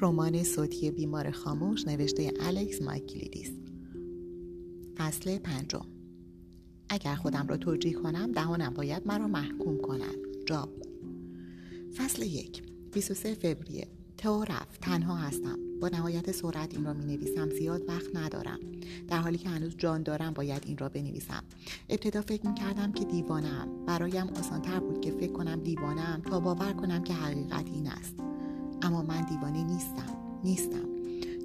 رمان صوتی بیمار خاموش نوشته الکس مایکلیدیس. فصل پنجم. اگر خودم را توجیه کنم دهانم باید مرا محکوم کند. جاب فصل یک 23 فوریه. تو رفت. تنها هستم. با نهایت سرعت این را می نویسم زیاد وقت ندارم. در حالی که هنوز جان دارم باید این را بنویسم. ابتدا فکر می کردم که دیوانم برایم آسانتر بود که فکر کنم دیوانم تا باور کنم که حقیقت این است. اما من دیوانه نیستم. نیستم.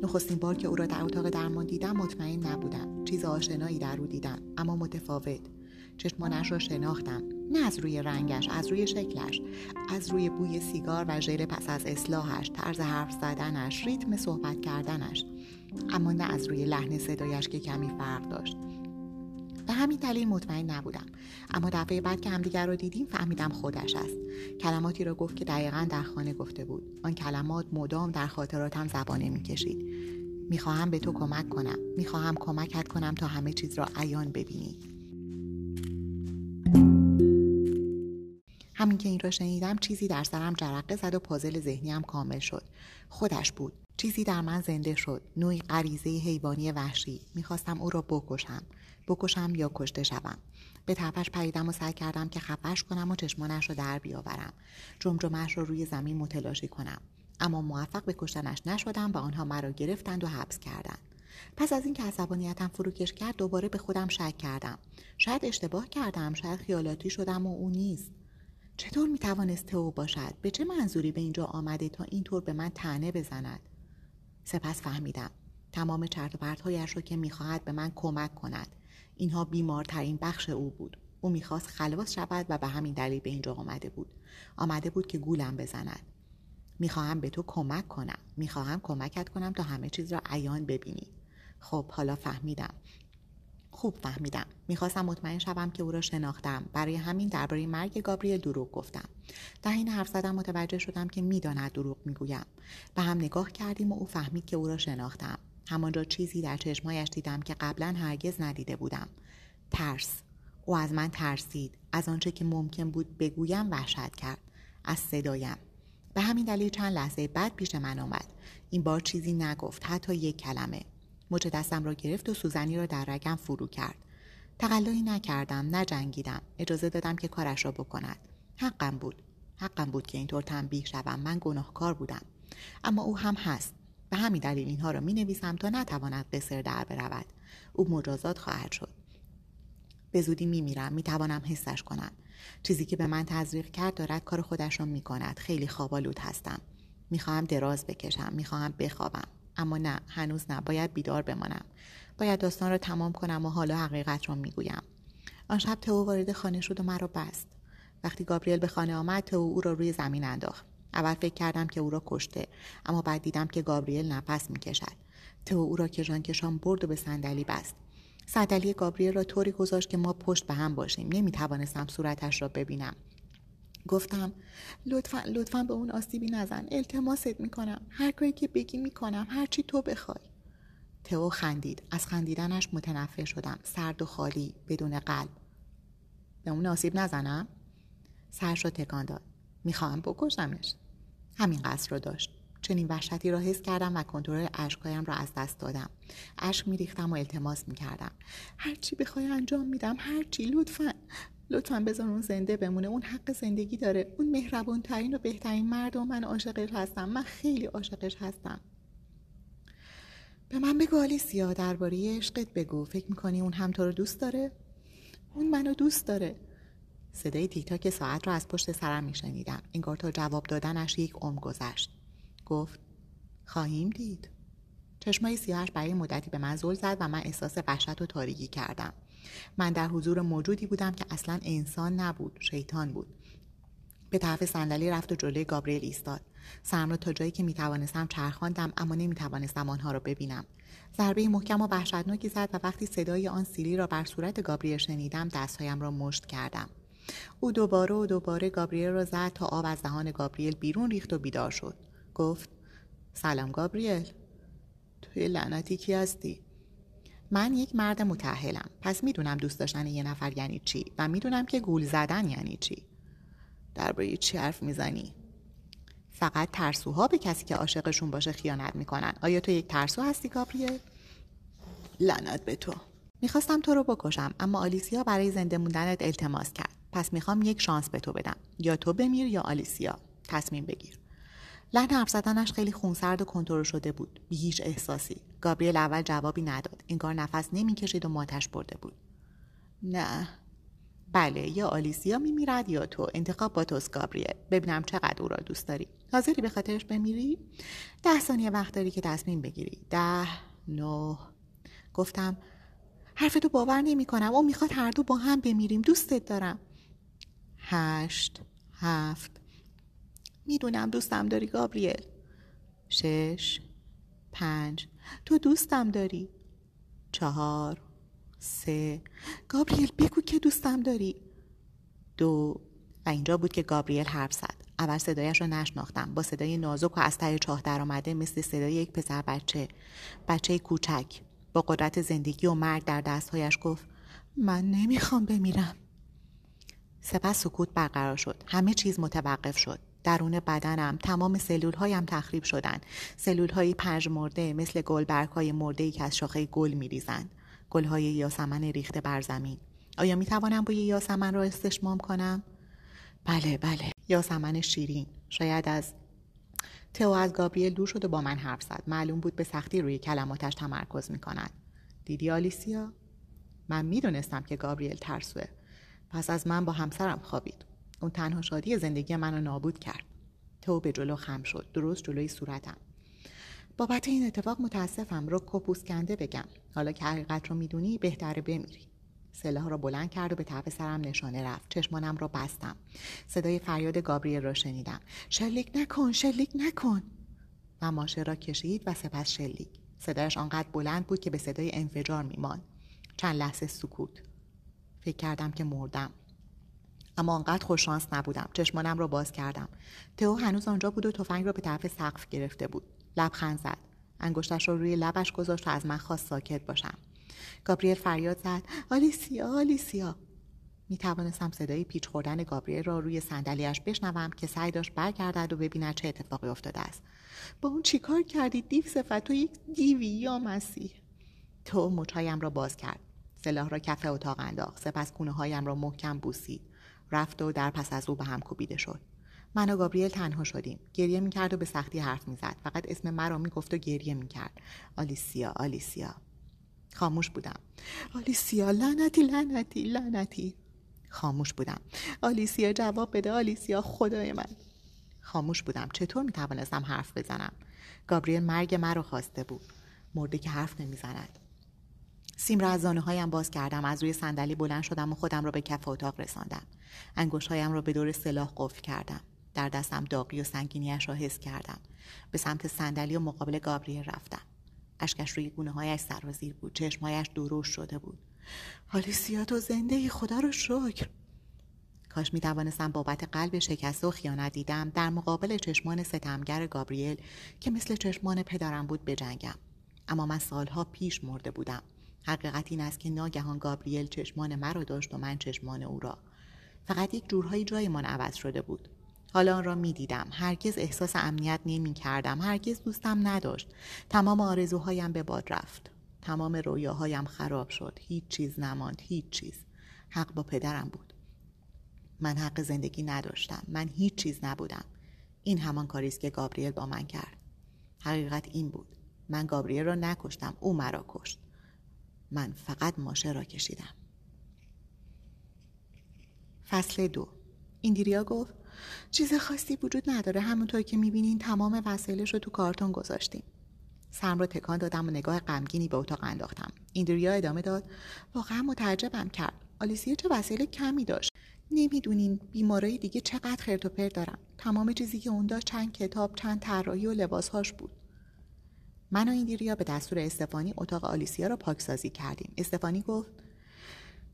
نخستین بار که او را در اتاق درمان دیدم مطمئن نبودم. چیز آشنایی در او دیدم اما متفاوت. چشمانش را شناختم. نه از روی رنگش از روی شکلش. از روی بوی سیگار و ژل پس از اصلاحش طرز حرف زدنش ریتم صحبت کردنش. اما نه از روی لحن صدایش که کمی فرق داشت. به همین دلیل مطمئن نبودم. اما دفعه بعد که همدیگر را دیدیم فهمیدم خودش است. کلماتی را گفت که دقیقا در خانه گفته بود. آن کلمات مدام در خاطراتم زبانه می‌کشید. می‌خواهم به تو کمک کنم. می‌خواهم کمکت کنم تا همه چیز را عیان ببینی. همین که این را شنیدم چیزی در سرم جرقه زد و پازل ذهنیم کامل شد. خودش بود. چیزی در من زنده شد. نوعی غریزه حیوانی وحشی. می‌خواستم او را بکشم. بکشم یا کشته شوم. به طرفش پریدم و سعی کردم که خفش کنم و چشمانش را در بیاورم. جمجمهاش را روی زمین متلاشی کنم. اما موفق به کشتنش نشدم و آنها مرا گرفتند و حبس کردند. پس از اینکه عصبانیتم فروکش کرد دوباره به خودم شک کردم. شاید اشتباه کردم شاید خیالاتی شدم و او نیست. چطور می‌توانست تو باشد؟ به چه منظوری به اینجا آمده تا اینطور به من تنه بزند؟ سپس فهمیدم. تمام چرت و پرتهایش را که می‌خواهد به من کمک کند. اینها بیمارترین بخش او بود. او می‌خواست خلاص شود و به همین دلیل به اینجا آمده بود. آمده بود که گولم بزند. می‌خواهم به تو کمک کنم. می‌خواهم کمکت کنم تا همه چیز را عیان ببینی. خب حالا فهمیدم. خوب فهمیدم. می‌خواستم مطمئن شوم که او را شناختم. برای همین درباره مرگ گابریل دروغ گفتم. در این حرف زدم متوجه شدم که می‌داند دروغ می‌گویم. به هم نگاه کردیم و او فهمید که او را شناختم. همانجا چیزی در چشمایش دیدم که قبلا هرگز ندیده بودم. ترس. او از من ترسید. از آنچه که ممکن بود بگویم وحشت کرد. از صدایم. به همین دلیل چند لحظه بعد پیش من آمد. این بار چیزی نگفت. حتی یک کلمه. مچ دستم را گرفت و سوزنی را در رگم فرو کرد. تقلایی نکردم نجنگیدم. اجازه دادم که کارش را بکند. حقم بود. حقم بود که اینطور تنبیه شوم. من گناهکار بودم. اما او هم هست. به همین دلیل اینها را می نویسم تا نتواند قصر در برود. او مجازات خواهد شد. به زودی می میرم می توانم حسش کنم. چیزی که به من تزریق کرد دارد کار خودش را می کند خیلی خوابالود هستم. می خواهم دراز بکشم می خواهم بخوابم. اما نه هنوز نه. باید بیدار بمانم. باید داستان را تمام کنم و حالا حقیقت را می‌گویم. آن شب تو وارد خانه شد و مرا بست. وقتی گابریل به خانه آمد تو او را روی زمین انداخت. اول فکر کردم که او را کشته اما بعد دیدم که گابریل نفس می‌کشد. تو او را کشان کشان برد و به صندلی بست. صندلی گابریل را طوری گذاشت که ما پشت به هم باشیم. نمی‌توانستم صورتش را ببینم. گفتم لطفا لطفا به اون آسیبی نزن. التماست می‌کنم. هر کاری که بگی می‌کنم. هرچی تو بخوای. تئو خندید. از خندیدنش متنفر شدم. سرد و خالی بدون قلب. به اون آسیب نزنم؟ سرش را تکان داد. می‌خواهم بکشمش. همین قصر رو داشت. چنین وحشتی را حس کردم و کنترل اشکهایم را از دست دادم. اشک میریختم و التماس می‌کردم. هرچی بخوای انجام میدم هرچی لطفا. لطفا بذار اون زنده بمونه. اون حق زندگی داره. اون مهربون ترین و بهترین مرد و من عاشقش هستم. من خیلی عاشقش هستم. به من بگو آلیسیا درباره عشقت بگو. فکر می‌کنی اون هم تو رو دوست داره؟ اون منو دوست داره. صدای تیک تاک ساعت را از پشت سرم میشنیدم. انگار تا جواب دادنش یک عمر گذشت. گفت خواهیم دید. چشمای سیاهش برای مدتی به من زل زد و من احساس وحشت و تاریکی کردم. من در حضور موجودی بودم که اصلا انسان نبود شیطان بود. به طرف صندلی رفت و جلوی گابریل ایستاد. سرم را تا جایی که می‌توانستم چرخاندم اما نمی‌توانستم آنها را ببینم. ضربه محکم و وحشتناکی زد و وقتی صدای آن سیلی را بر صورت گابریل شنیدم دستهایم را مشت کردم. او دوباره و دوباره گابریل را زد تا آب از دهان گابریل بیرون ریخت و بیدار شد. گفت سلام گابریل. توی لعنتی کی هستی? من یک مرد متحلم پس می‌دونم دوست داشتن یه نفر یعنی چی و می‌دونم که گول زدن یعنی چی. درباره چی حرف می‌زنی؟ فقط ترسوها به کسی که عاشقشون باشه خیانت می‌کنن. آیا تو یک ترسو هستی گابریل؟ لعنت به تو. می‌خواستم تو رو بکشم اما آلیسیا برای زنده موندنت التماس کرد. پس می‌خوام یک شانس به تو بدم. یا تو بمیر یا آلیسیا. تصمیم بگیر. لحن حرف زدنش خیلی خونسرد و کنترل شده بود. بی هیچ احساسی. گابریل اول جوابی نداد. انگار نفس نمی‌کشید و ماتش برده بود. نه. بله یا آلیسیا میمیرد یا تو. انتخاب با توست گابریل. ببینم چقدر او را دوست داری. حاضری به خاطرش بمیری؟ ده ثانیه وقت داری که تصمیم بگیری. ده نه. گفتم حرف تو باور نمی کنم او می‌خواد هر دو با هم بمیریم. دوستت دارم. هشت هفت. می‌دونم دوستم داری گابریل. شش پنج. تو دوستم داری. چهار سه. گابریل بگو که دوستم داری. دو. و اینجا بود که گابریل حرف زد. اول صدایش را نشناختم. با صدای نازک و از ته چاه درآمده مثل صدای یک پسر بچه. بچه کوچک. با قدرت زندگی و مرگ در دستهایش گفت من نمی‌خوام بمیرم. سپس سکوت برقرار شد. همه چیز متوقف شد. درون بدنم تمام سلول هایم تخریب شدند سلول های پنج مرده مثل گلبرگ های مرده ای که از شاخه گل می ریزند گل های یاسمن ریخته بر زمین. آیا می توانم بوی یاسمن را استشمام کنم؟ بله بله. یاسمن شیرین. شاید از تئو از گابریل دور شد و با من حرف زد. معلوم بود به سختی روی کلماتش تمرکز می کند دیدی آلیسیا؟ من می‌دونستم که گابریل ترسوه. پس از من با همسرم خوابید. اون تنها شادی زندگی منو نابود کرد. تو به جلو خم شد. درست جلوی صورتم. بابت این اتفاق متاسفم. رو کپوس کنده بگم. حالا که حقیقت رو می‌دونی بهتره بمیری. سلاح را بلند کرد و به طرف سرم نشانه رفت. چشمانم را بستم. صدای فریاد گابریل را شنیدم. شلیک نکن شلیک نکن. و ماشه را کشید و سپس شلیک. صدایش آنقدر بلند بود که به صدای انفجار میماند. چند لحظه سکوت. فکر کردم که مردم. اما آنقدر خوششانس نبودم. چشمانم را باز کردم. تئو هنوز آنجا بود و تفنگ را به طرف سقف گرفته بود. لبخند زد. انگشتش را روی لبش گذاشت و از من خواست ساکت باشم. گابریل فریاد زد. آلیسیا آلیسیا. می توانستم صدای پیچ خوردن گابریل را روی صندلیاش بشنوم که سعی داشت برگردد و ببیند چه اتفاقی افتاده است. با اون چیکار کردی؟ دیو صفت تو یک دیوی یا مسیح؟ تو مچهایم را باز کرد. سلاح را کف اتاق انداخت. سپس کونه هایم را محکم بوسید. رفت و در پس از او به هم کوبیده شد. من و گابریل تنها شدیم. گریه می‌کرد و به سختی حرف می‌زد. فقط اسم مرا می‌گفت و گریه می‌کرد. آلیسیا آلیسیا. خاموش بودم. آلیسیا لعنتی لعنتی لعنتی. خاموش بودم. آلیسیا جواب بده. آلیسیا خدای من. خاموش بودم. چطور می‌توانستم حرف بزنم؟ گابریل مرگ مرا خواسته بود. مرده که حرف نمی‌زند. سیم را از زانه باز کردم. از روی صندلی بلند شدم و خودم را به کف اتاق رساندم. هایم را به دور سلاح قفل کردم. در دستم داغی و سنگینیش را حس کردم. به سمت صندلی و مقابل گابریل رفتم. اشکش روی گونه هایش سرازیر بود. چشمهایش دروش شده بود. حالی تو زنده ای خدا رو شکر. کاش می توانستم بابت قلب شکسته و خیانت دیدم. در مقابل چشمان ستمگر گابریل که مثل چشمان پدرم بود بجنگم. اما من سالها پیش مرده بودم. حقیقت این است که ناگهان گابریل چشمان مرا داشت و من چشمان او را فقط یک جورهایی جایمان عوض شده بود حالا آن را می دیدم. هرگز احساس امنیت نمی کردم. هرگز دوستم نداشت. تمام آرزوهایم به باد رفت. تمام رویاهایم خراب شد. هیچ چیز نماند. هیچ چیز. حق با پدرم بود. من حق زندگی نداشتم. من هیچ چیز نبودم. این همان کاری است که گابریل با من کرد. حقیقت این بود. من گابریل را نکشتم. او مرا کشت. من فقط ماشه را کشیدم. فصل دو. ایندیریا گفت چیز خاصی وجود نداره. همونطور که می‌بینین تمام وسایلش رو تو کارتون گذاشتیم. سرم رو تکان دادم و نگاه غمگینی به اتاق انداختم. ایندریا ادامه داد واقعا متعجبم کرد. آلیسیا چه وسایل کمی داشت؟ نمی‌دونین بیمارای دیگه چقدر خرت و تمام چیزی که اون داشت چند کتاب چند طراحی و لباسهاش بود. من و ایندیریا به دستور استفانی اتاق آلیسیا را پاکسازی کردیم. استفانی گفت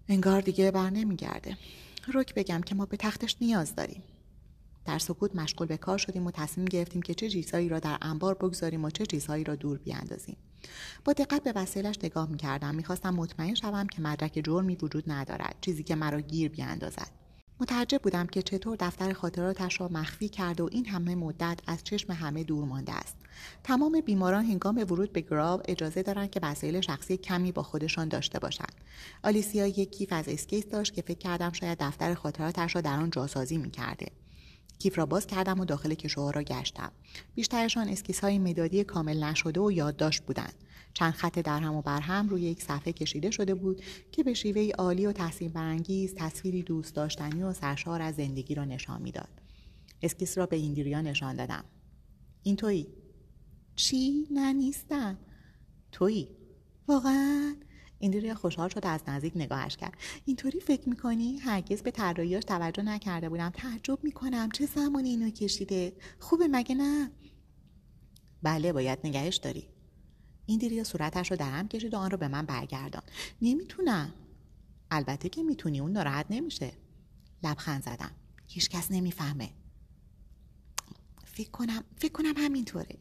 انگار دیگه بر نمیگرده. رک بگم که ما به تختش نیاز داریم. در سکوت مشغول به کار شدیم و تصمیم گرفتیم که چه چیزهایی را در انبار بگذاریم و چه چیزهایی را دور بیاندازیم. با دقت به وسیلش نگاه می‌کردم. می‌خواستم مطمئن شوم که مدرک جرمی وجود ندارد. چیزی که مرا گیر بیاندازد. متعجب بودم که چطور دفتر خاطراتش را مخفی کرد و این همه مدت از چشم همه دور مانده است. تمام بیماران هنگام ورود به گروو اجازه دارند که وسایل شخصی کمی با خودشان داشته باشند. آلیسیا یک کیف از اسکیس داشت که فکر کردم شاید دفتر خاطراتش را در آن جاسازی می‌کرده. کیف را باز کردم و داخل کشوها را گشتم. بیشترشان اسکیس های مدادی کامل نشده و یادداشت بودند. چند خط درهم و برهم روی یک صفحه کشیده شده بود که به شیوه عالی و تحسین برانگیز تصویری دوست داشتنی و سرشار از زندگی را نشان می‌داد. اسکیس را به ایندیریا نشان دادم. این تویی؟ چی؟ نه نیستم. تویی؟ واقعا؟ ایندیریا خوشحال شد از نزدیک نگاهش کرد. اینطوری فکر می‌کنی؟ هرگز به طراحیاش توجه نکرده بودم. تعجب می‌کنم. چه زمانی اینو کشیده؟ خوبه مگه نه؟ بله باید نگهش داری. ایندیریا صورتش رو درهم کشید و آن رو به من برگردان نمی‌تونم. البته که می‌تونی اون ناراحت نمیشه. لبخند زدم. هیچکس نمی‌فهمه. فکر کنم فکر کنم همینطوره.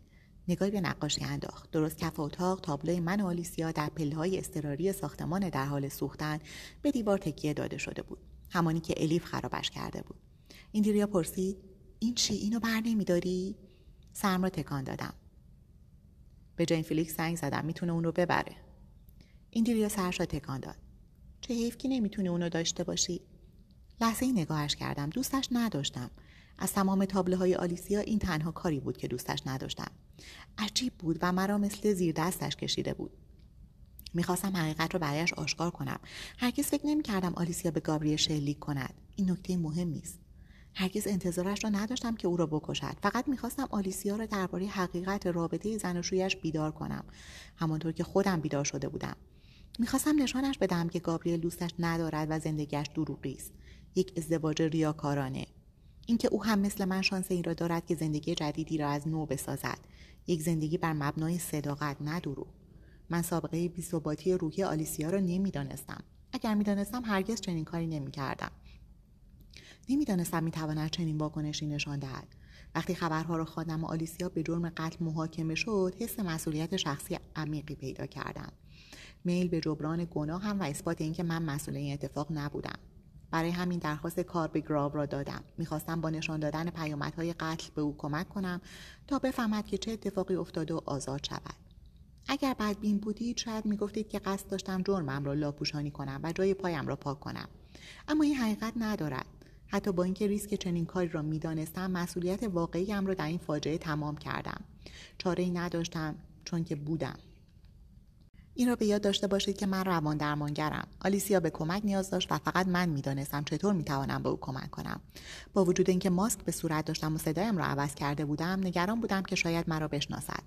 نگاهی به نقاشی انداخت. درست کف اتاق تابلوی من و آلیسیا در پله های استراری ساختمان در حال سوختن به دیوار تکیه داده شده بود. همانی که الیف خرابش کرده بود. ایندیریا پرسید این چی؟ اینو بر نمیداری؟ سرم را تکان دادم. به جین فیلیکس زنگ زدم می‌تونه اون رو ببره. ایندیریا سرش را تکان داد. چه حیف که نمی‌تونی اونو داشته باشی. لحظه ای نگاهش کردم دوستش نداشتم. از تمام تابله های آلیسیا این تنها کاری بود که دوستش نداشتم. عجیب بود و مرا مثل زیر دستش کشیده بود. می‌خواستم حقیقت رو برایش آشکار کنم. هرگز فکر نمی‌کردم آلیسیا به گابریل شلیک کند. این نکته مهمی است. هرگز انتظارش را نداشتم که او را بکشد. فقط می‌خواستم آلیسیا را درباره حقیقت رابطه زناشویش بیدار کنم همانطور که خودم بیدار شده بودم. می‌خواستم نشانش بدم که گابریل دوستش ندارد و زندگیش دروغی است. یک ازدواج ریاکارانه. اینکه او هم مثل من شانس این را دارد که زندگی جدیدی را از نو بسازد. یک زندگی بر مبنای صداقت نه دروغ. من سابقه بیثباتی روحی آلیسیا را نمی‌دانستم. اگر می‌دانستم هرگز چنین کاری نمی‌کردم. نمی‌دانستم می‌تواند چنین واکنشی نشان دهد. وقتی خبرها را خواندم و آلیسیا به جرم قتل محاکمه شد حس مسئولیت شخصی عمیقی پیدا کردم. میل به جبران گناه هم و اثبات اینکه من مسئول این اتفاق نبودم. برای همین درخواست کار به گراو را دادم. می‌خواستم با نشان دادن پیامدهای قتل به او کمک کنم تا بفهمد که چه اتفاقی افتاده و آزاد شود. اگر بدبین بودید شاید می‌گفتید که قصد داشتم جرمم را لاپوشانی کنم و جای پایم را پاک کنم. اما این حقیقت ندارد. حتی با اینکه ریسک چنین کاری را می‌دانستم مسئولیت واقعیم را در این فاجعه تمام کردم. چاره ای نداشتم چون که بودم. این را به یاد داشته باشید که من روان درمانگرم. آلیسیا به کمک نیاز داشت و فقط من می‌دانستم چطور می‌توانم به او کمک کنم. با وجود اینکه ماسک به صورت داشتم و صدایم را عوض کرده بودم نگران بودم که شاید مرا بشناسد.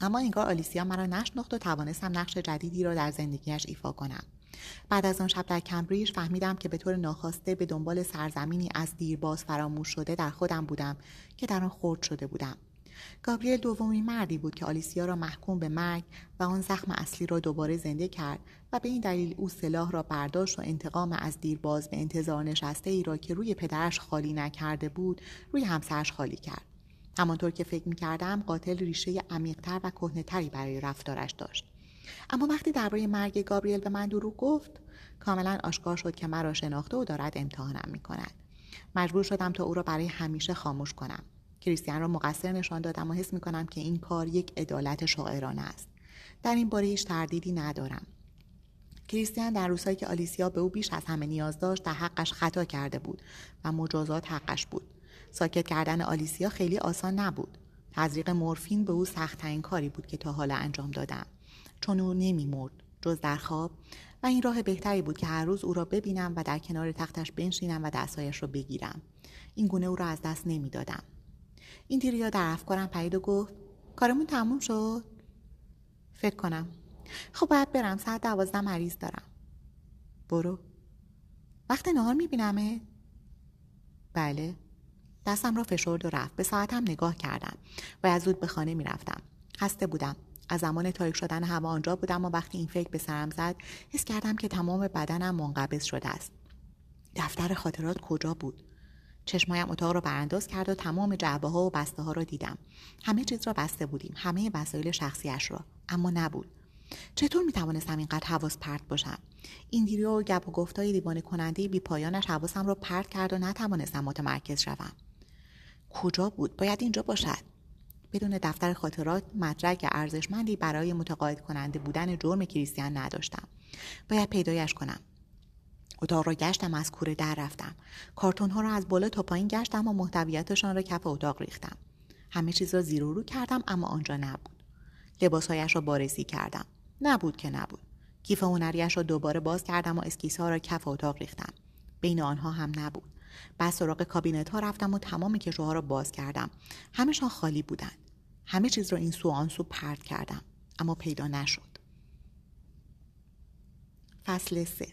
اما انگار آلیسیا مرا نشناخت و توانستم نقش جدیدی را در زندگیش ایفا کنم. بعد از آن شب در کمبریج فهمیدم که به طور ناخواسته به دنبال سرزمینی از دیرباز فراموش شده در خودم بودم که در آن خرد شده بودم. گابریل دومین مردی بود که آلیسیا را محکوم به مرگ و آن زخم اصلی را دوباره زنده کرد و به این دلیل او سلاح را برداشت و انتقام از دیرباز به انتظار نشسته ای را که روی پدرش خالی نکرده بود روی همسرش خالی کرد. همانطور که فکر می‌کردم قاتل ریشه عمیقتر و کهنهتری برای رفتارش داشت. اما وقتی درباره مرگ گابریل به من دروغ گفت کاملا آشکار شد که مرا شناخته و دارد امتحانم می کند. مجبور شدم تا او را برای همیشه خاموش کنم. کریستیان را مقصر نشان دادم و حس می کنم که این کار یک عدالت شاعرانه است. در این باره هیچ تردیدی ندارم. کریستیان در روزهایی که آلیسیا به او بیش از همه نیاز داشت در حقش خطا کرده بود و مجازات حقش بود. ساکت کردن آلیسیا خیلی آسان نبود. تزریق مورفین به او سختترین کاری بود که تا حالا انجام دادم. چون او نمیمرد جز در خواب و این راه بهتری بود که هر روز او را ببینم و در کنار تختش بنشینم و دستهایش را بگیرم. این گونه او را از دست نمی‌دادم. این دیریا در افکارم پرید و گفت کارمون تموم شد؟ فکر کنم. خب باید برم ساعت دوازده مریض دارم. برو. وقت نهار میبینمه بله. دستم را فشرد و رفت. به ساعتم نگاه کردم و از زود به خانه می‌رفتم. خسته بودم. از زمان تاریک شدن هوا آنجا بودم و وقتی این فکر به سرم زد حس کردم که تمام بدنم منقبض شده است. دفتر خاطرات کجا بود؟ چشمایم اتاق را برانداز کرد و تمام جعبه ها و بسته ها را دیدم. همه چیز را بسته بودیم همه وسایل شخصیش را اما نبود. چطور می‌توانستم اینقدر حواس پرت باشم؟ این و گپ و گفتای دیوانه کننده بی پایانش حواسم رو پرت کرد و نتوانستم متمرکز شوم. کجا بود؟ باید اینجا باشد. بدون دفتر خاطرات مدرک ارزشمندی برای متقاعد کننده بودن جرم کریستیان نداشتم. باید پیدایش کنم. اتاق را گشتم از کوره در رفتم. کارتون ها را از بالا تا پایین گشتم و محتویاتشان را کف اتاق ریختم. همه چیز را زیر و رو کردم اما آنجا نبود. لباسهایش را بازرسی کردم. نبود که نبود. کیف هنریش را دوباره باز کردم و اسکیس ها را کف اتاق ریختم. بین آنها هم نبود. بعد سراغ کابینت ها رفتم و تمام کشوها را باز کردم. همهشان خالی بودند همه چیز را این سو آن سو پرت کردم. اما پیدا نشد. فصل سه.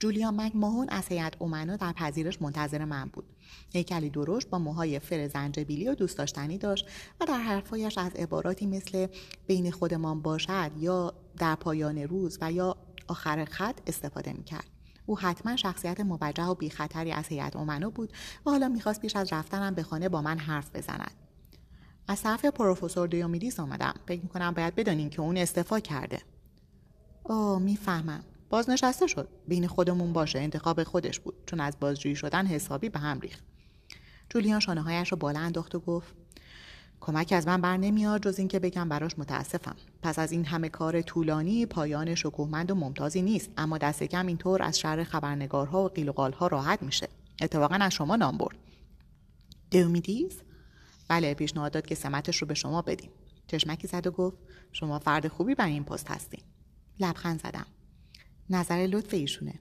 جولیا مک ماهون از هیئت امنا در پذیرش منتظر من بود. هیکلی درشت با موهای فر زنجبیلی و دوست داشتنی داشت و در حرفهایش از عباراتی مثل بین خودمان باشد یا در پایان روز و یا آخر خط استفاده می‌کرد. او حتما شخصیت موجه و بی خطری از هیئت امنا بود و حالا می‌خواست پیش از رفتنم به خانه با من حرف بزند. از طرف پروفسور دیومیدیس آمدم. فکر می‌کنم باید بدانیم که اون استفا کرده. اوه می‌فهمم. بازنشسته شد. بین خودمون باشه. انتخاب خودش بود. چون از بازجویی شدن حسابی به هم ریخت. جولیان شانه هایش رو بالا انداخت و گفت کمک از من بر نمیاد جز اینکه بگم براش متاسفم. پس از این همه کار طولانی پایان شکوهمند و ممتازی نیست. اما دست کم اینطور از شر خبرنگارها و قیل راحت میشه. اتفاقا از شما نام برد. دیومیدیز بله پیشنهاد داد که سمتش رو به شما بدیم. چشمکی زد و گفت شما فرد خوبی برای این پست هستین. لبخند زدم. نظر لطف ایشونه.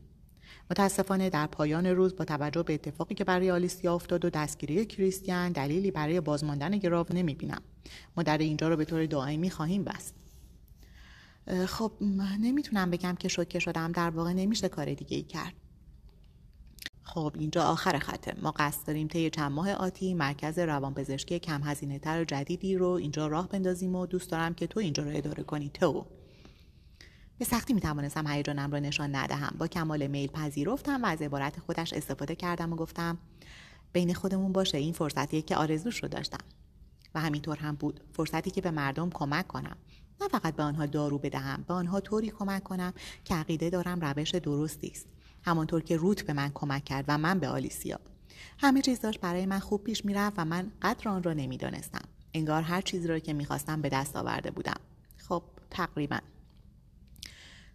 متاسفانه در پایان روز با توجه به اتفاقی که برای آلیسیا افتاد و دستگیری کریستیان دلیلی برای بازماندن گراو نمی‌بینم. ما در اینجا رو به طور دائمی خواهیم بست. خب نمی‌تونم بگم که شوکه شدم. در واقع نمیشه کار دیگه ای کرد. خب اینجا آخر خطه ما قصد داریم طی چند ماه آتی مرکز روانپزشکی کم هزینه تر و جدیدی رو اینجا راه بندازیم و دوست دارم که تو اینجا رو اداره کنی. تو. به سختی می توانستم هیجانم را نشان ندهم. با کمال میل پذیرفتم و از عبارت خودش استفاده کردم و گفتم بین خودمون باشه این فرصتیه که آرزوش رو داشتم. و همینطور هم بود. فرصتی که به مردم کمک کنم. نه فقط به آنها دارو بدهم به آنها طوری کمک کنم که عقیده دارم روش درستی است. همانطور که روت به من کمک کرد و من به آلیسیا. همه چیز داشت برای من خوب پیش می‌رفت و من قدر آن را نمی‌دانستم. انگار هر چیزی را که می‌خواستم به دست آورده بودم. خب تقریبا.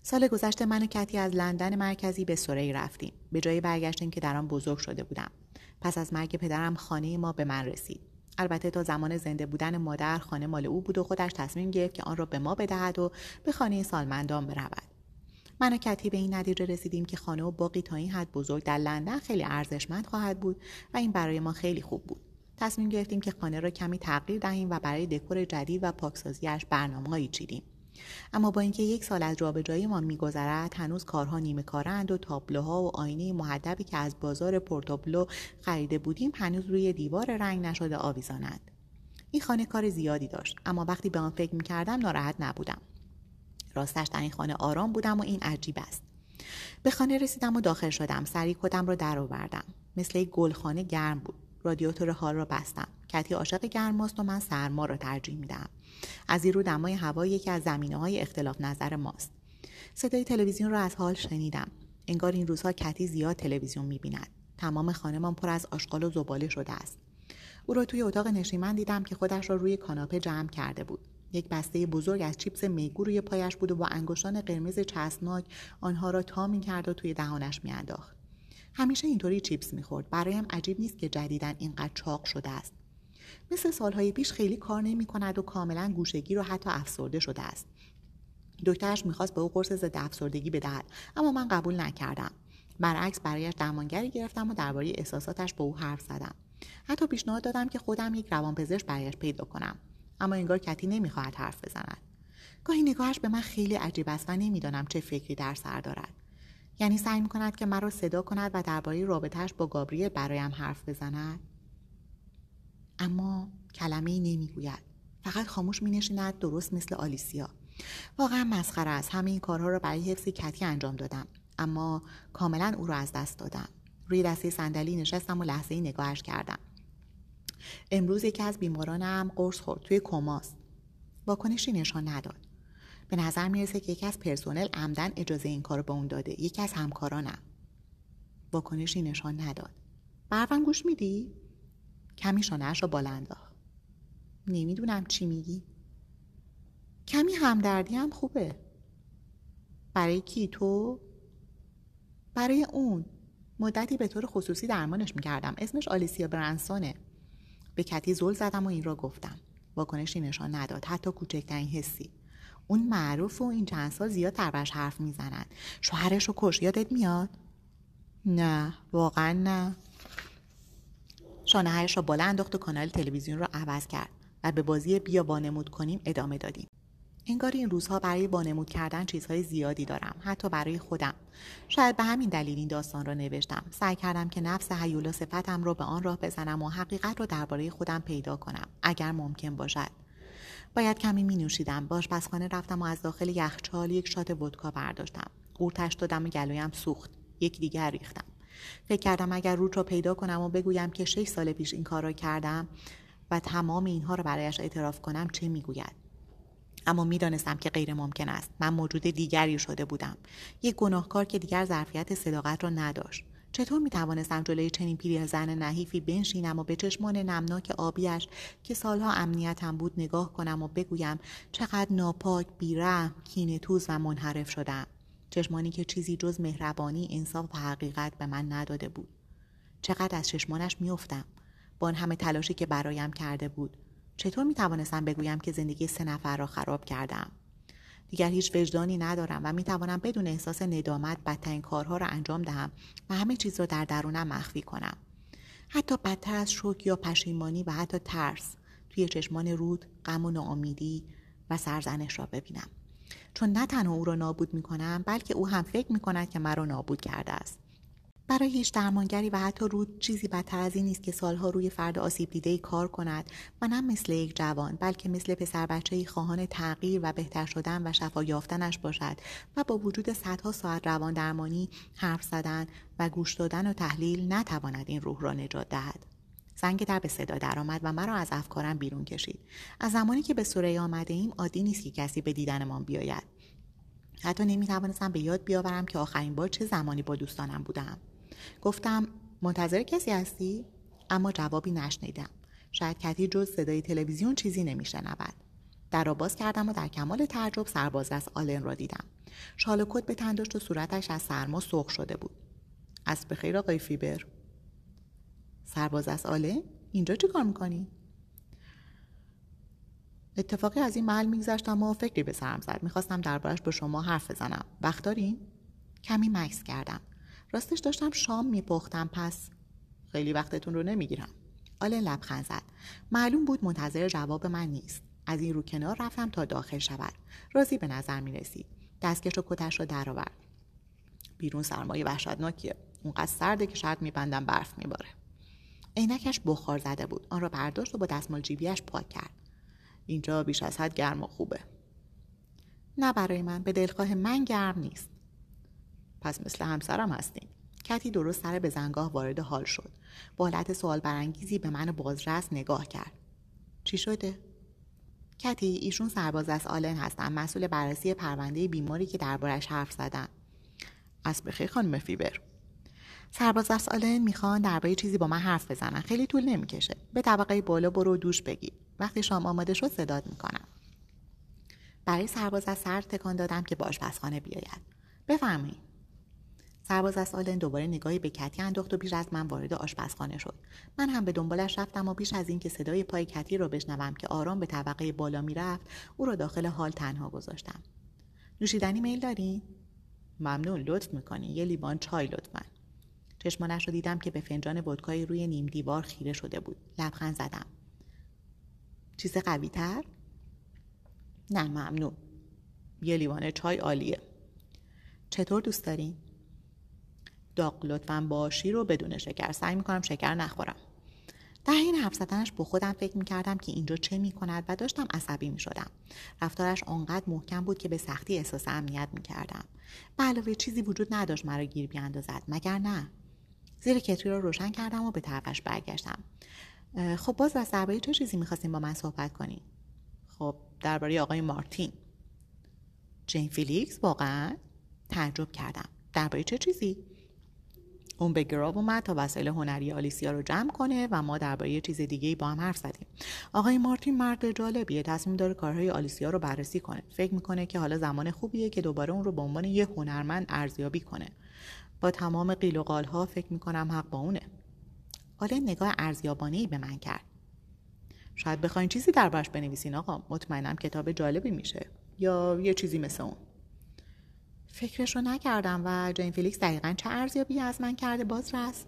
سال گذشته من و کتی از لندن مرکزی به سوری رفتیم. به جایی برگشتیم که در آن بزرگ شده بودم. پس از مرگ پدرم خانه ما به من رسید. البته تا زمان زنده بودن مادر خانه مال او بود و خودش تصمیم گرفت که آن را به ما بدهد و به خانه سالمندان برود. من و کتی به این نتیجه رسیدیم که خانه و باقی تا این حد بزرگ در لندن خیلی ارزشمند خواهد بود و این برای ما خیلی خوب بود. تصمیم گرفتیم که خانه را کمی تغییر دهیم و برای دکور جدید و پاکسازیاش برنامههایی چیدیم. اما با اینکه یک سال از جابجاییمان میگذرد هنوز کارها نیمه کارند و تابلوها و آینه محدبی که از بازار پورتوبلو خریده بودیم هنوز روی دیوار رنگ نشده آویزانند. این خانه کار زیادی داشت اما وقتی به آن فکر می‌کردم ناراحت نبودم. راستش در این خانه آرام بودم و این عجیب است. به خانه رسیدم و داخل شدم. سری کتم را درآوردم مثل یک گلخانه گرم بود. رادیاتور حال را بستم. کتی عاشق گرماست و من سرما را ترجیح میدم از این رو دمای هوا یکی از زمینه های اختلاف نظر ماست. صدای تلویزیون را از حال شنیدم. انگار این روزها کتی زیاد تلویزیون می‌بیند. تمام خانهمان پر از آشغال و زباله شده است. او را توی اتاق نشیمن دیدم که خودش را روی کاناپه جمع کرده بود. یک بسته بزرگ از چیپس میگو روی پایش بود و با انگشتان قرمز چسبناک آنها را تا می‌کرد و توی دهانش میانداخت. همیشه اینطوری چیپس می‌خورد. برایم عجیب نیست که جدیدا اینقدر چاق شده است. مثل سالهای پیش خیلی کار نمی کند و کاملا گوشگیر و حتی افسرده شده است. دکترش می‌خواست به او قرص ضد افسردگی بدهد اما من قبول نکردم. برعکس برایش درمانگری گرفتم و درباره احساساتش با او حرف زدم. حتی پیشنهاد دادم که خودم یک روانپزشک برایش پیدا کنم اما انگار کتی نمی‌خواهد حرف بزند. گاهی نگاهش به من خیلی عجیب است و نمی‌دانم چه فکری در سر دارد. یعنی سعی می‌کند که مرا صدا کند و درباره رابطهش با گابریل برایم حرف بزند؟ اما کلمه ای نمی‌گوید. فقط خاموش می نشیند درست مثل آلیسیا. واقعا مسخره است. همه این کارها را برای حفظ کتی انجام دادم. اما کاملا او را از دست دادم. روی دسته صندلی نشستم و لحظه ای نگاهش کردم. امروز یکی از بیمارانم قرص خورد توی کماست واکنشی نشان نداد. به نظر می‌رسه که یکی از پرسنل عمدن اجازه این کار به اون داده. یکی از همکارانم. واکنشی نشان نداد. برفن گوش میدی؟ کمی شانهاش را بالا نمی‌دونم چی میگی. کمی همدردی هم خوبه. برای کی تو؟ برای اون. مدتی به طور خصوصی درمانش می‌کردم. اسمش آلیسیا برنسونه به کتی زل زدم و این را گفتم. واکنشی نشان نداد. حتی کوچکترین حسی. اون معروف و این چند سال زیاد تربش حرف می‌زنن. شوهرش رو کش. یادت میاد؟ نه. واقعا نه. شانه را بالا انداخت و کانال تلویزیون را عوض کرد و به بازی بیا بانمود کنیم ادامه دادیم. انگار این روزها برای بانمود کردن چیزهای زیادی دارم حتی برای خودم. شاید به همین دلیل این داستان را نوشتم. سعی کردم که نفس حیولا صفتم را به آن راه بزنم و حقیقت را درباره خودم پیدا کنم اگر ممکن باشد. باید کمی می نوشیدم. باش پسخانه رفتم و از داخل یخچال یک شات ودکا برداشتم. قورتش دادم و گلویم سوخت. یک دیگر ریختم. فکر کردم اگر روت را پیدا کنم و بگویم که شش سال پیش این کار را کردم و تمام اینها را برایش اعتراف کنم چه می‌گوید؟ اما می‌دانستم که غیر ممکن است. من موجود دیگری شده بودم. یک گناهکار که دیگر ظرفیت صداقت را نداشت. چطور می توانستم جلوی چنین پیری زن نحیفی بنشینم و به چشمان نمناک آبیش که سالها امنیتم بود نگاه کنم و بگویم چقدر ناپاک بیرحم کینه توز و منحرف شدم؟ چشمانی که چیزی جز مهربانی انصاف و حقیقت به من نداده بود. چقدر از چشمانش میافتم. با آن همه تلاشی که برایم کرده بود. چطور می توانستم بگویم که زندگی سه نفر را خراب کردم؟ دیگر هیچ وجدانی ندارم و می توانم بدون احساس ندامت بدترین کارها را انجام دهم و همه چیز را در درونم مخفی کنم. حتی بدتر از شوک یا پشیمانی و حتی ترس توی چشمان رود غم و ناامیدی و سرزنش را ببینم. چون نه تنها او را نابود می کنم بلکه او هم فکر می کند که مرا نابود کرده است. برای هیچ درمانگری و حتی رود چیزی بدتر از این نیست که سالها روی فرد آسیب دیده کار کند و نه مثل یک جوان بلکه مثل پسر بچه خواهان تغییر و بهتر شدن و شفا یافتنش باشد و با وجود صدها ساعت روان درمانی حرف زدن و گوش دادن و تحلیل نتواند این روح را نجات دهد. زنگ در به صدا درآمد و مرا از افکارم بیرون کشید. از زمانی که به سوره آمده ایم عادی نیست که کسی به دیدنمان بیاید. حتی نمی توانستم به یاد بیاورم که آخرین بار چه زمانی با دوستانم بودم. گفتم منتظر کسی هستی؟ اما جوابی نشنیدم. شاید کتی جز صدای تلویزیون چیزی نمیشنود. در را باز کردم و در کمال تعجب سرباز از آلن را دیدم. شال و کت به تن داشت و صورتش از سرما سرخ شده بود. از بخیر آقای فیبر. سرباز از آلن اینجا چی کار می‌کنی؟ اتفاقی از این محل میگذشتم و فکری به سرم زد. می‌خواستم دربارش با شما حرف بزنم. وقت دارین؟ کمی مکس کردم. راستش داشتم شام میپختم پس خیلی وقتتون رو نمی‌گیرم. آله لبخند زد. معلوم بود منتظر جواب من نیست. از این رو کنار رفتم تا داخل شود. راضی به نظر می رسید دستکش و کتش را درآورد. بیرون سرمایه وحشتناکیه. اونقدر سرده که شاید میبندم برف میباره. عینکش بخار زده بود. آن را برداشت و با دستمال جیبیش پاک کرد. اینجا بیش از حد گرم و خوبه. نه برای من به دلخواه من گرم نیست. پس مثل همسرم هستیم کتی درست سر به زنگاه وارد حال شد. با حالت سوال برانگیزی به من بازرس نگاه کرد. چی شده؟ کتی ایشون سرباز از آلن هستن. مسئول بررسی پرونده بیماری که دربارش حرف زدن. از بخیر خانم فیبر سرباز از آلن می‌خوان درباره چیزی با من حرف بزنن. خیلی طول نمی‌کشه. به طبقه بالا برو دوش بگیر وقتی شام آماده شد صداد می‌کنم. برای سرباز از سر تکان دادم که باش پسخانه بیاید. بفرمایید. سرباز از آلن دوباره نگاهی به کتی انداخت و بیش از من وارد آشپزخانه شد. من هم به دنبالش رفتم و بیش از اینکه صدای پای کتی را بشنوم که آرام به طبقه بالا می‌رفت او را داخل حال تنها گذاشتم. نوشیدنی میل داری ممنون لطف می‌کنی. یه لیوان چای لطفا. چشمانش رو دیدم که به فنجان ودکای روی نیم دیوار خیره شده بود. لبخند زدم. چیز قوی تر؟ نه ممنون. یه لیوان چای عالیه. چطور دوست دارین؟ داغ لطفا با شیر و بدون شکر. سعی می‌کنم شکر نخورم. در این حرف زدنش با خودم فکر می‌کردم که اینجا چه می‌کند و داشتم عصبی می‌شدم. رفتارش آنقدر محکم بود که به سختی احساس امنیت می‌کردم. به علاوه چیزی وجود نداشت مرا گیر بیاندازد. مگر نه؟ زیر کتری را روشن کردم و به طرفش برگشتم. خب باز از درباره چه چیزی می‌خواستیم با من صحبت کنیم خب درباره آقای مارتین. جین فیلیکس واقعا تعجب کردم. درباره چه چیزی؟ اون به گراو اومد تا وسایل هنری آلیسیا رو جمع کنه و ما درباره چیز دیگه با هم حرف زدیم. آقای مارتین مرد جالبیه تصمیم داره کارهای آلیسیا رو بررسی کنه. فکر می‌کنه که حالا زمان خوبیه که دوباره اون رو به عنوان یه هنرمند ارزیابی کنه. با تمام قیل و قالها فکر می‌کنم حق با اونه. آلن نگاه ارزیابانه به من کرد. شاید بخواین چیزی دربارش بنویسین آقا. مطمئنم کتاب جالبی میشه. یا یه چیزی مثل اون. فکرش رو نکردم و جین فیلیکس دقیقا چه ارزیابی از من کرده باز رست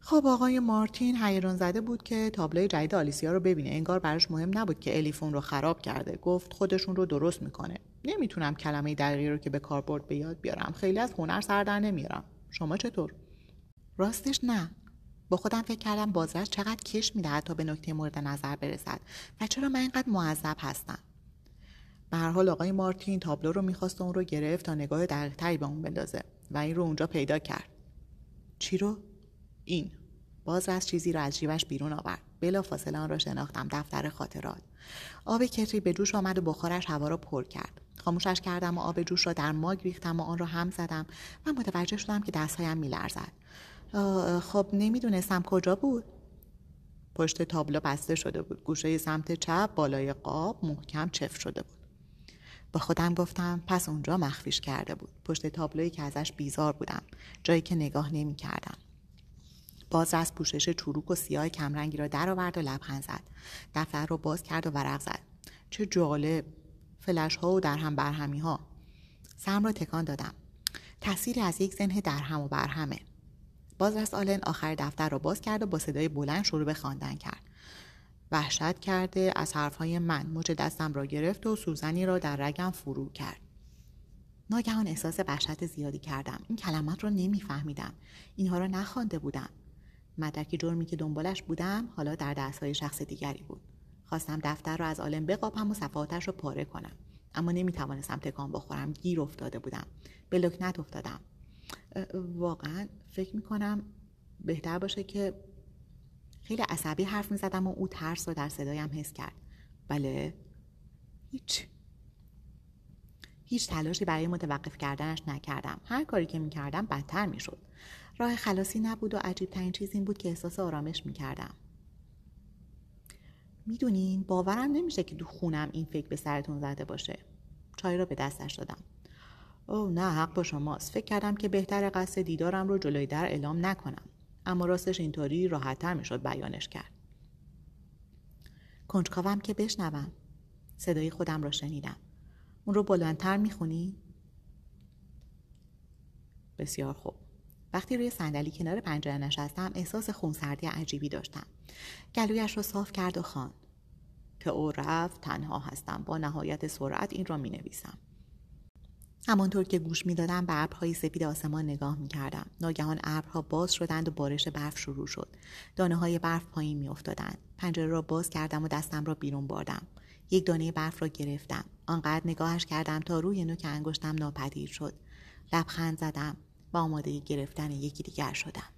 خب آقای مارتین حیران زده بود که تابلوی جدید آلیسیا رو ببینه. انگار براش مهم نبود که الیفون رو خراب کرده. گفت خودشون رو درست می‌کنه. نمی‌تونم کلمه دقیقی رو که به کاربرد به یاد بیارم. خیلی از هنر سر در نمیارم شما چطور؟ راستش نه. با خودم فکر کردم بازرس چقدر کش می‌دهد تا به نکته مورد نظر برسد و چرا من اینقدر معذب هستم؟ به هر حال آقای مارتین تابلو رو می‌خواست و اون رو گرفت تا نگاه دقیقتری به اون بندازه و این رو اونجا پیدا کرد. چی رو؟ این. باز از چیزی رو از جیبش بیرون آورد. بلا فاصله آن را شناختم. دفتر خاطرات. آب کتری به جوش آمد و بخارش هوا را پر کرد. خاموشش کردم و آب جوش را در ماگ ریختم و آن را هم زدم. و متوجه شدم که دستهایم میلرزد. خب نمی‌دونستم کجا بود. پشت تابلو بسته شده بود. گوشه سمت چپ بالای قاب محکم چف شده بود. با خودم گفتم پس اونجا مخفیش کرده بود. پشت تابلویی که ازش بیزار بودم. جایی که نگاه نمی کردم باز از پوشش چروک و سیاه کمرنگی را درآورد و لبخند زد. دفتر رو باز کرد و ورق زد. چه جالب. فلش ها و درهم برهمی ها. سرم را تکان دادم. تصویری از یک زنه درهم و برهمه. باز از آلن آخر دفتر را باز کرد و با صدای بلند شروع به خواندن کرد. وحشت کرده از حرفهای من. مچ دستم را گرفت و سوزنی را در رگم فرو کرد. ناگهان احساس وحشت زیادی کردم. این کلمات را نمیفهمیدم. اینها را نخوانده بودم. مدرک جرمی که دنبالش بودم حالا در دستهای شخص دیگری بود. خواستم دفتر را از عالم بقاپم و صفحاتش را پاره کنم. اما نمی‌توانستم تکان بخورم. گیر افتاده بودم. به لکنت افتادم. واقعا فکر می‌کنم بهتر باشه که خیلی عصبی حرف می‌زدم و او ترس رو در صدایم حس کرد. بله هیچ. هیچ تلاشی برای متوقف کردنش نکردم. هر کاری که می‌کردم بدتر می‌شد. راه خلاصی نبود و عجیب ترین چیز این بود که احساس آرامش می‌کردم. می‌دونین باورم نمیشه که دو خونم این فکر به سرتون زده باشه. چای را به دستش دادم. او نه حق با شماست. فکر کردم که بهتر قصد دیدارم رو جلوی در اعلام نکنم. اما راستش اینطوری راحتتر می‌شد بیانش کرد. کنجکاوم که بشنوم. صدای خودم را شنیدم. اون رو بلندتر می‌خونی؟ بسیار خوب. وقتی روی صندلی کنار پنجره نشستم احساس خونسردی عجیبی داشتم. گلویش را صاف کرد و خواند. که او رفت تنها هستم. با نهایت سرعت این را می نویسم همانطور که گوش می‌دادم به ابرهای سپید آسمان نگاه می‌کردم. ناگهان ابرها باز شدند و بارش برف شروع شد. دانه های برف پایین میافتادند. پنجره را باز کردم و دستم را بیرون بردم. یک دانه برف را گرفتم. آنقدر نگاهش کردم تا روی نوک انگشتم ناپدید شد. لبخند زدم. و آماده گرفتن یکی دیگر شدم